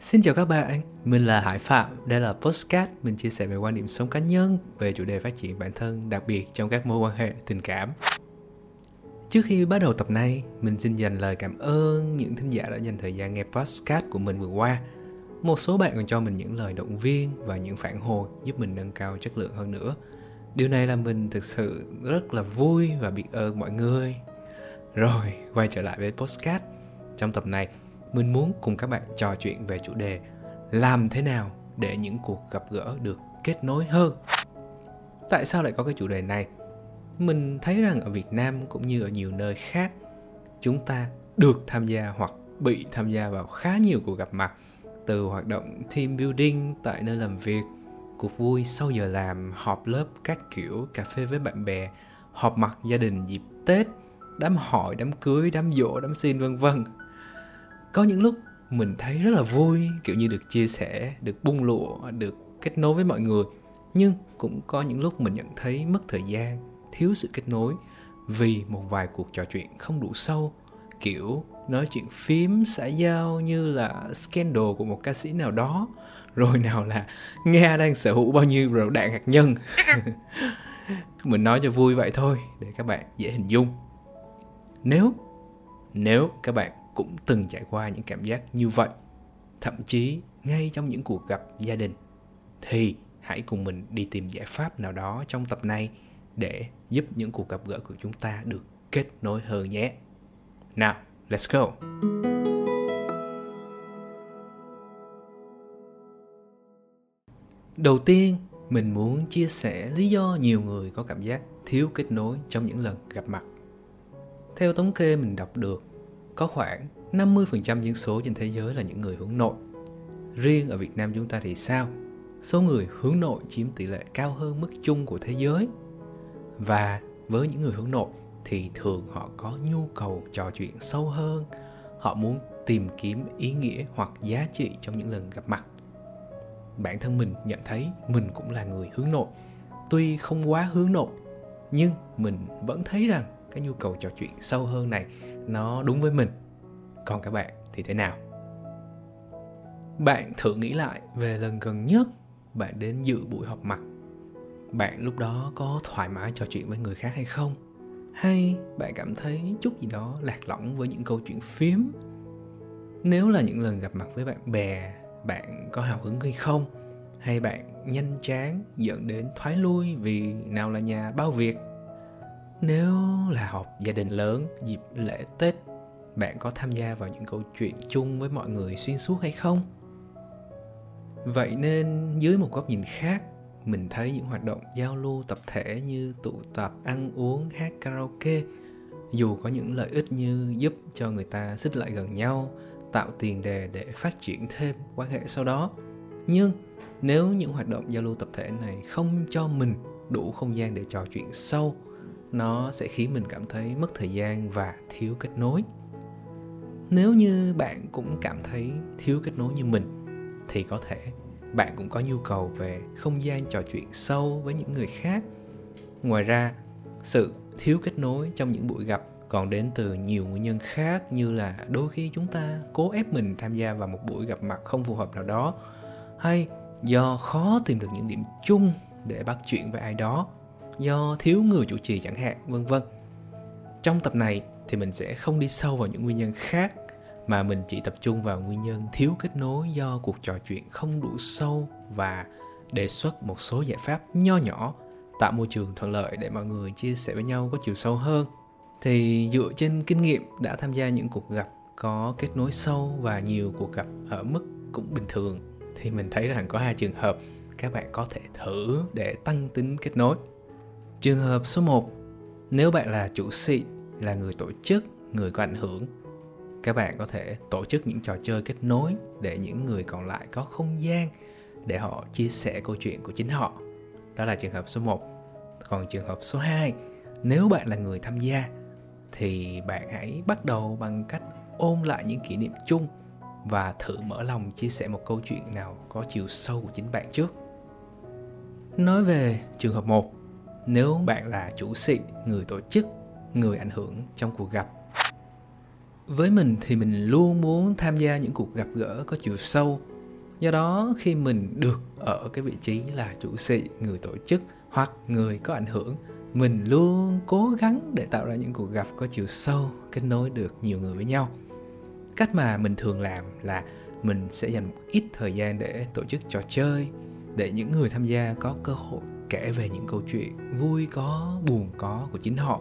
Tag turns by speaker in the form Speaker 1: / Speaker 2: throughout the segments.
Speaker 1: Xin chào các bạn, mình là Hải Phạm, đây là Postcard, mình chia sẻ về quan điểm sống cá nhân về chủ đề phát triển bản thân, đặc biệt trong các mối quan hệ tình cảm. Trước khi bắt đầu tập này, mình xin dành lời cảm ơn những thính giả đã dành thời gian nghe Postcard của mình vừa qua. Một số bạn còn cho mình những lời động viên và những phản hồi giúp mình nâng cao chất lượng hơn nữa. Điều này làm mình thực sự rất là vui và biết ơn mọi người. Rồi, quay trở lại với Postcard. Trong tập này, mình muốn cùng các bạn trò chuyện về chủ đề làm thế nào để những cuộc gặp gỡ được kết nối hơn. Tại sao lại có cái chủ đề này? Mình thấy rằng ở Việt Nam cũng như ở nhiều nơi khác, chúng ta được tham gia hoặc bị tham gia vào khá nhiều cuộc gặp mặt từ hoạt động team building tại nơi làm việc, cuộc vui sau giờ làm, họp lớp các kiểu, cà phê với bạn bè, họp mặt gia đình dịp Tết, đám hỏi, đám cưới, đám dỗ, đám xin vân vân có những lúc mình thấy rất là vui, kiểu như được chia sẻ, được bung lụa, được kết nối với mọi người. Nhưng cũng có những lúc mình nhận thấy mất thời gian, thiếu sự kết nối vì một vài cuộc trò chuyện không đủ sâu. Kiểu nói chuyện phím, xã giao như là scandal của một ca sĩ nào đó. Rồi nào là nga đang sở hữu bao nhiêu đầu đạn hạt nhân. Mình nói cho vui vậy thôi, để các bạn dễ hình dung. Nếu nếu các bạn cũng từng trải qua những cảm giác như vậy. Thậm chí, ngay trong những cuộc gặp gia đình, thì hãy cùng mình đi tìm giải pháp nào đó trong tập này để giúp những cuộc gặp gỡ của chúng ta được kết nối hơn nhé. Nào, let's go. Đầu tiên, mình muốn chia sẻ lý do nhiều người có cảm giác thiếu kết nối trong những lần gặp mặt. Theo thống kê mình đọc được có khoảng 50% dân số trên thế giới là những người hướng nội. Riêng ở Việt Nam chúng ta thì sao? Số người hướng nội chiếm tỷ lệ cao hơn mức chung của thế giới. Và với những người hướng nội thì thường họ có nhu cầu trò chuyện sâu hơn, họ muốn tìm kiếm ý nghĩa hoặc giá trị trong những lần gặp mặt. Bản thân mình nhận thấy mình cũng là người hướng nội, tuy không quá hướng nội, nhưng mình vẫn thấy rằng cái nhu cầu trò chuyện sâu hơn này, nó đúng với mình. Còn các bạn thì thế nào? Bạn thử nghĩ lại về lần gần nhất bạn đến dự buổi họp mặt. Bạn lúc đó có thoải mái trò chuyện với người khác hay không? Hay bạn cảm thấy chút gì đó lạc lõng với những câu chuyện phím? Nếu là những lần gặp mặt với bạn bè, bạn có hào hứng hay không? Hay bạn nhanh chán dẫn đến thoái lui vì nào là nhà bao việc? Nếu là họp gia đình lớn, dịp lễ tết, bạn có tham gia vào những câu chuyện chung với mọi người xuyên suốt hay không? Vậy nên dưới một góc nhìn khác, mình thấy những hoạt động giao lưu tập thể như tụ tập, ăn uống, hát karaoke, dù có những lợi ích như giúp cho người ta xích lại gần nhau, tạo tiền đề để phát triển thêm quan hệ sau đó. Nhưng nếu những hoạt động giao lưu tập thể này không cho mình đủ không gian để trò chuyện sâu nó sẽ khiến mình cảm thấy mất thời gian và thiếu kết nối. Nếu như bạn cũng cảm thấy thiếu kết nối như mình, thì có thể bạn cũng có nhu cầu về không gian trò chuyện sâu với những người khác. Ngoài ra, sự thiếu kết nối trong những buổi gặp còn đến từ nhiều nguyên nhân khác như là đôi khi chúng ta cố ép mình tham gia vào một buổi gặp mặt không phù hợp nào đó, hay do khó tìm được những điểm chung để bắt chuyện với ai đó do thiếu người chủ trì chẳng hạn, vân vân. Trong tập này thì mình sẽ không đi sâu vào những nguyên nhân khác, mà mình chỉ tập trung vào nguyên nhân thiếu kết nối do cuộc trò chuyện không đủ sâu và đề xuất một số giải pháp nho nhỏ, tạo môi trường thuận lợi để mọi người chia sẻ với nhau có chiều sâu hơn. Thì dựa trên kinh nghiệm đã tham gia những cuộc gặp có kết nối sâu và nhiều cuộc gặp ở mức cũng bình thường, thì mình thấy rằng có hai trường hợp các bạn có thể thử để tăng tính kết nối trường hợp số 1 nếu bạn là chủ sĩ là người tổ chức người có ảnh hưởng các bạn có thể tổ chức những trò chơi kết nối để những người còn lại có không gian để họ chia sẻ câu chuyện của chính họ. Đó là trường hợp số 1. Còn trường hợp số 2, nếu bạn là người tham gia thì bạn hãy bắt đầu bằng cách ôm lại những kỷ niệm chung và thử mở lòng chia sẻ một câu chuyện nào có chiều sâu của chính bạn trước. Nói về trường hợp 1, nếu bạn là chủ sĩ, người tổ chức, người ảnh hưởng trong cuộc gặp. Với mình thì mình luôn muốn tham gia những cuộc gặp gỡ có chiều sâu. Do đó khi mình được ở cái vị trí là chủ sĩ người tổ chức hoặc người có ảnh hưởng mình luôn cố gắng để tạo ra những cuộc gặp có chiều sâu kết nối được nhiều người với nhau. Cách mà mình thường làm là mình sẽ dành một ít thời gian để tổ chức trò chơi để những người tham gia có cơ hội kể về những câu chuyện vui có, buồn có của chính họ.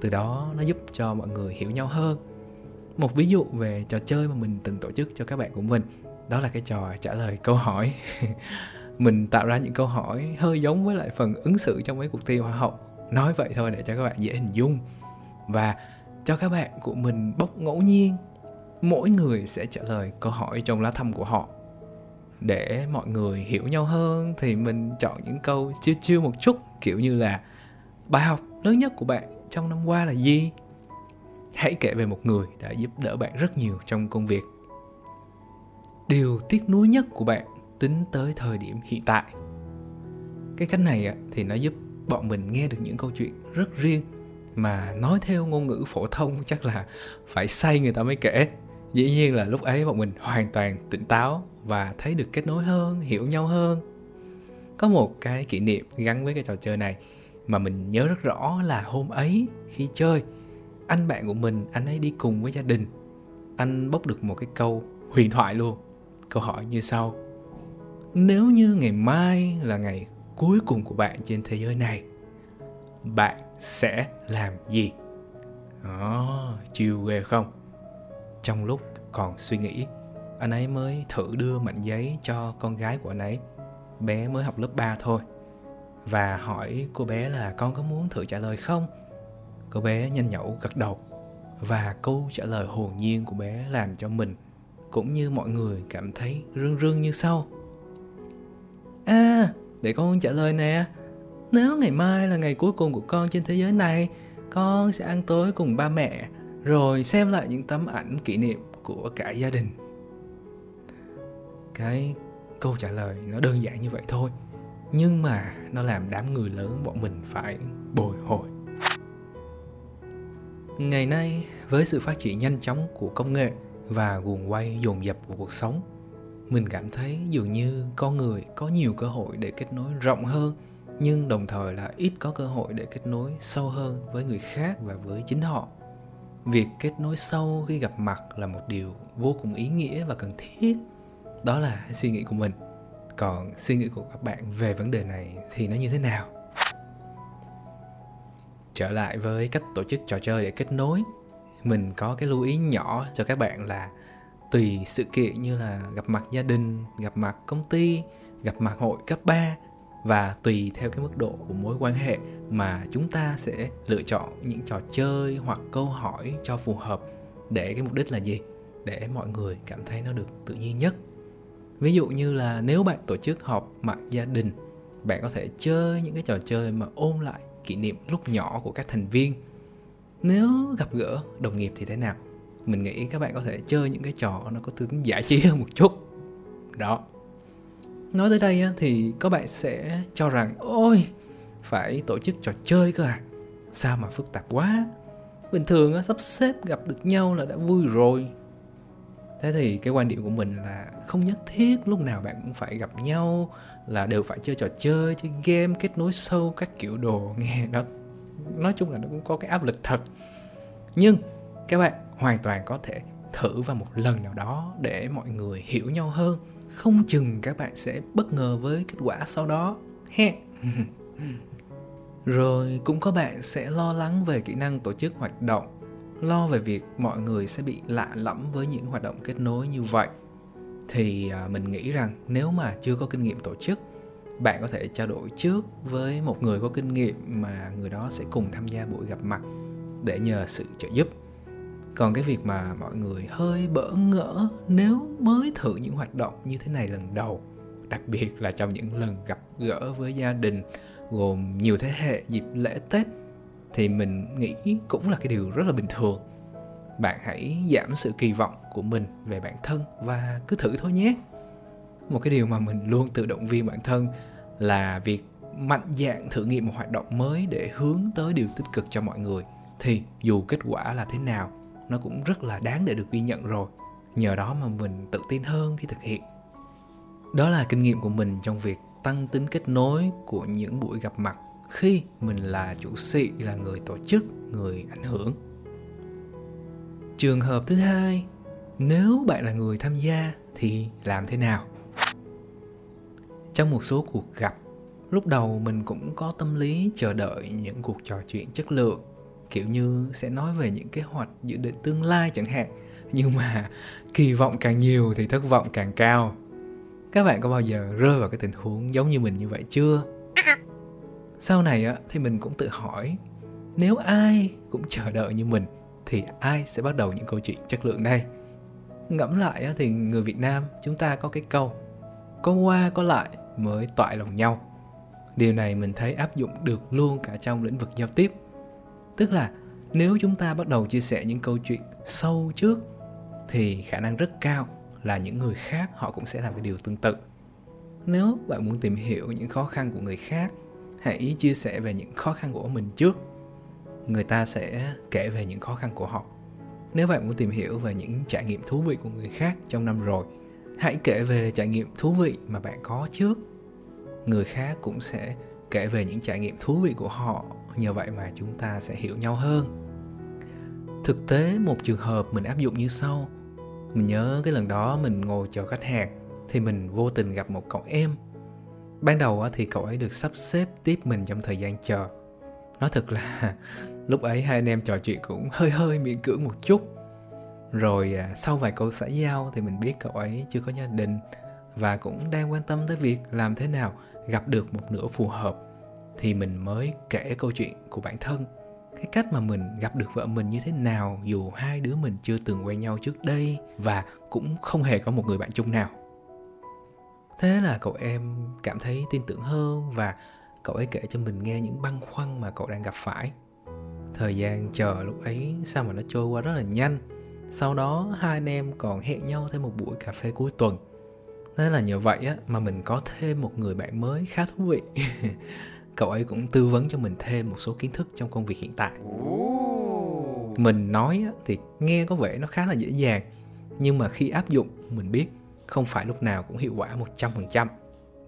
Speaker 1: Từ đó, nó giúp cho mọi người hiểu nhau hơn. Một ví dụ về trò chơi mà mình từng tổ chức cho các bạn của mình, đó là cái trò trả lời câu hỏi. Mình tạo ra những câu hỏi hơi giống với lại phần ứng xử trong mấy cuộc thi hoa hậu. Nói vậy thôi để cho các bạn dễ hình dung. Và cho các bạn của mình bốc ngẫu nhiên, mỗi người sẽ trả lời câu hỏi trong lá thăm của họ để mọi người hiểu nhau hơn thì mình chọn những câu chiêu chiêu một chút, kiểu như là bài học lớn nhất của bạn trong năm qua là gì? Hãy kể về một người đã giúp đỡ bạn rất nhiều trong công việc. Điều tiếc nuối nhất của bạn tính tới thời điểm hiện tại. Cái cách này thì nó giúp bọn mình nghe được những câu chuyện rất riêng, mà nói theo ngôn ngữ phổ thông chắc là phải say người ta mới kể. Dĩ nhiên là lúc ấy bọn mình hoàn toàn tỉnh táo và thấy được kết nối hơn, hiểu nhau hơn. Có một cái kỷ niệm gắn với cái trò chơi này mà mình nhớ rất rõ là hôm ấy khi chơi, anh bạn của mình, anh ấy đi cùng với gia đình. Anh bốc được một cái câu huyền thoại luôn. Câu hỏi như sau. Nếu như ngày mai là ngày cuối cùng của bạn trên thế giới này, bạn sẽ làm gì? Đó, chiều ghê không? Trong lúc còn suy nghĩ anh ấy mới thử đưa mảnh giấy cho con gái của anh ấy. Bé mới học lớp 3 thôi. Và hỏi cô bé là con có muốn thử trả lời không? Cô bé nhanh nhẩu gật đầu. Và câu trả lời hồn nhiên của bé làm cho mình cũng như mọi người cảm thấy rưng rưng như sau. À để con trả lời nè. Nếu ngày mai là ngày cuối cùng của con trên thế giới này, con sẽ ăn tối cùng ba mẹ, rồi xem lại những tấm ảnh kỷ niệm của cả gia đình cái câu trả lời nó đơn giản như vậy thôi. Nhưng mà nó làm đám người lớn bọn mình phải bồi hồi. Ngày nay, với sự phát triển nhanh chóng của công nghệ và guồng quay dồn dập của cuộc sống, mình cảm thấy dường như con người có nhiều cơ hội để kết nối rộng hơn, nhưng đồng thời là ít có cơ hội để kết nối sâu hơn với người khác và với chính họ. Việc kết nối sâu khi gặp mặt là một điều vô cùng ý nghĩa và cần thiết đó là suy nghĩ của mình. Còn suy nghĩ của các bạn về vấn đề này thì nó như thế nào? Trở lại với cách tổ chức trò chơi để kết nối. Mình có cái lưu ý nhỏ cho các bạn là tùy sự kiện như là gặp mặt gia đình, gặp mặt công ty, gặp mặt hội cấp 3 và tùy theo cái mức độ của mối quan hệ mà chúng ta sẽ lựa chọn những trò chơi hoặc câu hỏi cho phù hợp để cái mục đích là gì? Để mọi người cảm thấy nó được tự nhiên nhất ví dụ như là nếu bạn tổ chức họp mặt gia đình, bạn có thể chơi những cái trò chơi mà ôn lại kỷ niệm lúc nhỏ của các thành viên. Nếu gặp gỡ đồng nghiệp thì thế nào? Mình nghĩ các bạn có thể chơi những cái trò nó có tính giải trí hơn một chút. Đó. Nói tới đây thì các bạn sẽ cho rằng, ôi, phải tổ chức trò chơi cơ à? Sao mà phức tạp quá? Bình thường sắp xếp gặp được nhau là đã vui rồi thế thì cái quan điểm của mình là không nhất thiết lúc nào bạn cũng phải gặp nhau, là đều phải chơi trò chơi chơi game, kết nối sâu các kiểu đồ, nghe nó, nói chung là nó cũng có cái áp lực thật. Nhưng các bạn hoàn toàn có thể thử vào một lần nào đó để mọi người hiểu nhau hơn. Không chừng các bạn sẽ bất ngờ với kết quả sau đó. He rồi cũng có bạn sẽ lo lắng về kỹ năng tổ chức hoạt động lo về việc mọi người sẽ bị lạ lẫm với những hoạt động kết nối như vậy. Thì à, mình nghĩ rằng nếu mà chưa có kinh nghiệm tổ chức, bạn có thể trao đổi trước với một người có kinh nghiệm mà người đó sẽ cùng tham gia buổi gặp mặt để nhờ sự trợ giúp. Còn cái việc mà mọi người hơi bỡ ngỡ nếu mới thử những hoạt động như thế này lần đầu, đặc biệt là trong những lần gặp gỡ với gia đình gồm nhiều thế hệ dịp lễ tết thì mình nghĩ cũng là cái điều rất là bình thường. Bạn hãy giảm sự kỳ vọng của mình về bản thân và cứ thử thôi nhé. Một cái điều mà mình luôn tự động viên bản thân là việc mạnh dạn thử nghiệm một hoạt động mới để hướng tới điều tích cực cho mọi người. Thì dù kết quả là thế nào, nó cũng rất là đáng để được ghi nhận rồi. Nhờ đó mà mình tự tin hơn khi thực hiện. Đó là kinh nghiệm của mình trong việc tăng tính kết nối của những buổi gặp mặt khi mình là chủ sĩ, là người tổ chức, người ảnh hưởng. Trường hợp thứ hai, nếu bạn là người tham gia thì làm thế nào? Trong một số cuộc gặp, lúc đầu mình cũng có tâm lý chờ đợi những cuộc trò chuyện chất lượng, kiểu như sẽ nói về những kế hoạch dự định tương lai chẳng hạn. Nhưng mà kỳ vọng càng nhiều thì thất vọng càng cao. Các bạn có bao giờ rơi vào cái tình huống giống như mình như vậy chưa? Sau này á thì mình cũng tự hỏi nếu ai cũng chờ đợi như mình thì ai sẽ bắt đầu những câu chuyện chất lượng đây? Ngẫm lại á, thì người việt nam chúng ta có cái câu có qua có lại mới toại lòng nhau. Điều này mình thấy áp dụng được luôn cả trong lĩnh vực giao tiếp. Tức là nếu chúng ta bắt đầu chia sẻ những câu chuyện sâu trước thì khả năng rất cao là những người khác họ cũng sẽ làm cái điều tương tự. Nếu bạn muốn tìm hiểu những khó khăn của người khác hãy chia sẻ về những khó khăn của mình trước. Người ta sẽ kể về những khó khăn của họ. Nếu bạn muốn tìm hiểu về những trải nghiệm thú vị của người khác trong năm rồi, hãy kể về trải nghiệm thú vị mà bạn có trước. Người khác cũng sẽ kể về những trải nghiệm thú vị của họ, nhờ vậy mà chúng ta sẽ hiểu nhau hơn. Thực tế, một trường hợp mình áp dụng như sau. Mình nhớ cái lần đó mình ngồi chờ khách hàng, thì mình vô tình gặp một cậu em ban đầu thì cậu ấy được sắp xếp tiếp mình trong thời gian chờ. Nói thật là lúc ấy hai anh em trò chuyện cũng hơi hơi miễn cưỡng một chút. Rồi à, sau vài câu xã giao thì mình biết cậu ấy chưa có gia đình và cũng đang quan tâm tới việc làm thế nào gặp được một nửa phù hợp thì mình mới kể câu chuyện của bản thân. Cái cách mà mình gặp được vợ mình như thế nào dù hai đứa mình chưa từng quen nhau trước đây và cũng không hề có một người bạn chung nào thế là cậu em cảm thấy tin tưởng hơn và cậu ấy kể cho mình nghe những băn khoăn mà cậu đang gặp phải. Thời gian chờ lúc ấy sao mà nó trôi qua rất là nhanh. Sau đó hai anh em còn hẹn nhau thêm một buổi cà phê cuối tuần. Thế là nhờ vậy á mà mình có thêm một người bạn mới khá thú vị. Cậu ấy cũng tư vấn cho mình thêm một số kiến thức trong công việc hiện tại. Mình nói thì nghe có vẻ nó khá là dễ dàng nhưng mà khi áp dụng mình biết không phải lúc nào cũng hiệu quả 100%.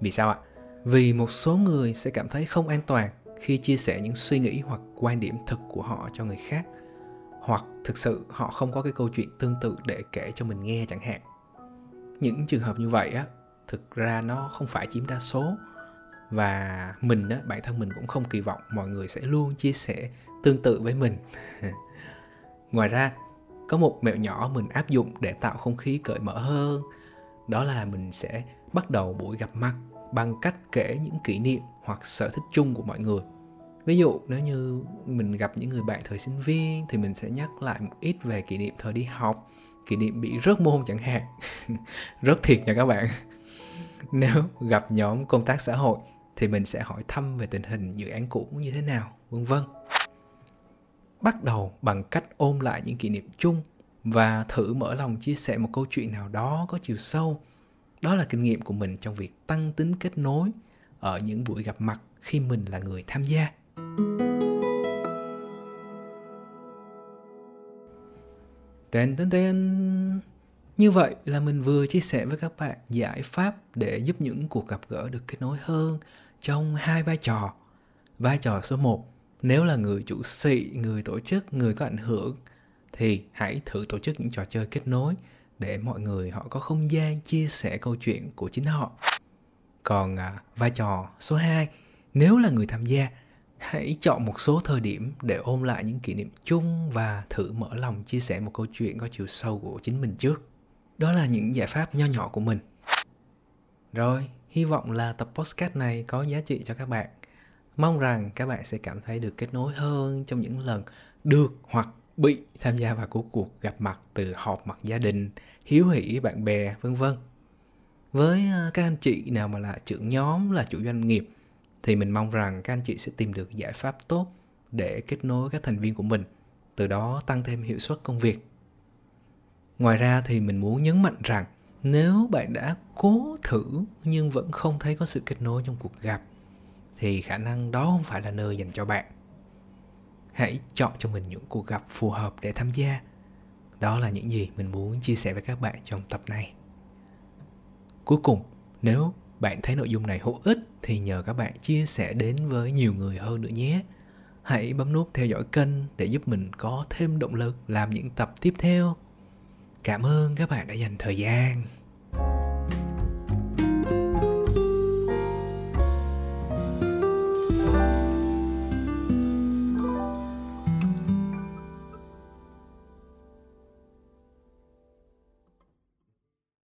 Speaker 1: Vì sao ạ? Vì một số người sẽ cảm thấy không an toàn khi chia sẻ những suy nghĩ hoặc quan điểm thực của họ cho người khác hoặc thực sự họ không có cái câu chuyện tương tự để kể cho mình nghe chẳng hạn. Những trường hợp như vậy á, thực ra nó không phải chiếm đa số và mình á bản thân mình cũng không kỳ vọng mọi người sẽ luôn chia sẻ tương tự với mình ngoài ra có một mẹo nhỏ mình áp dụng để tạo không khí cởi mở hơn đó là mình sẽ bắt đầu buổi gặp mặt bằng cách kể những kỷ niệm hoặc sở thích chung của mọi người. Ví dụ nếu như mình gặp những người bạn thời sinh viên thì mình sẽ nhắc lại một ít về kỷ niệm thời đi học kỷ niệm bị rớt môn chẳng hạn. Rớt thiệt nha các bạn. Nếu gặp nhóm công tác xã hội thì mình sẽ hỏi thăm về tình hình dự án cũ như thế nào, vân vân. Bắt đầu bằng cách ôm lại những kỷ niệm chung và thử mở lòng chia sẻ một câu chuyện nào đó có chiều sâu. Đó là kinh nghiệm của mình trong việc tăng tính kết nối ở những buổi gặp mặt khi mình là người tham gia. Tên tên tên. Như vậy là mình vừa chia sẻ với các bạn giải pháp để giúp những cuộc gặp gỡ được kết nối hơn trong hai vai trò. Vai trò số 1, nếu là người chủ sĩ, người tổ chức, người có ảnh hưởng thì hãy thử tổ chức những trò chơi kết nối để mọi người họ có không gian chia sẻ câu chuyện của chính họ. Còn à, vai trò số 2, nếu là người tham gia, hãy chọn một số thời điểm để ôn lại những kỷ niệm chung và thử mở lòng chia sẻ một câu chuyện có chiều sâu của chính mình trước. Đó là những giải pháp nho nhỏ của mình. Rồi, Hy vọng là tập podcast này có giá trị cho các bạn. Mong rằng các bạn sẽ cảm thấy được kết nối hơn trong những lần được hoặc bị tham gia vào cuộc cuộc gặp mặt từ họp mặt gia đình, hiếu hỉ bạn bè, vân vân. Với ờ, các anh chị nào mà là trưởng nhóm, là chủ doanh nghiệp thì mình mong rằng các anh chị sẽ tìm được giải pháp tốt để kết nối các thành viên của mình, từ đó tăng thêm hiệu suất công việc. Ngoài ra thì mình muốn nhấn mạnh rằng nếu bạn đã cố thử nhưng vẫn không thấy có sự kết nối trong cuộc gặp thì khả năng đó không phải là nơi dành cho bạn hãy chọn cho mình những cuộc gặp phù hợp để tham gia. Đó là những gì mình muốn chia sẻ với các bạn trong tập này. Cuối cùng, nếu bạn thấy nội dung này hữu ích thì nhờ các bạn chia sẻ đến với nhiều người hơn nữa nhé. Hãy bấm nút theo dõi kênh để giúp mình có thêm động lực làm những tập tiếp theo. Cảm ơn các bạn đã dành thời gian.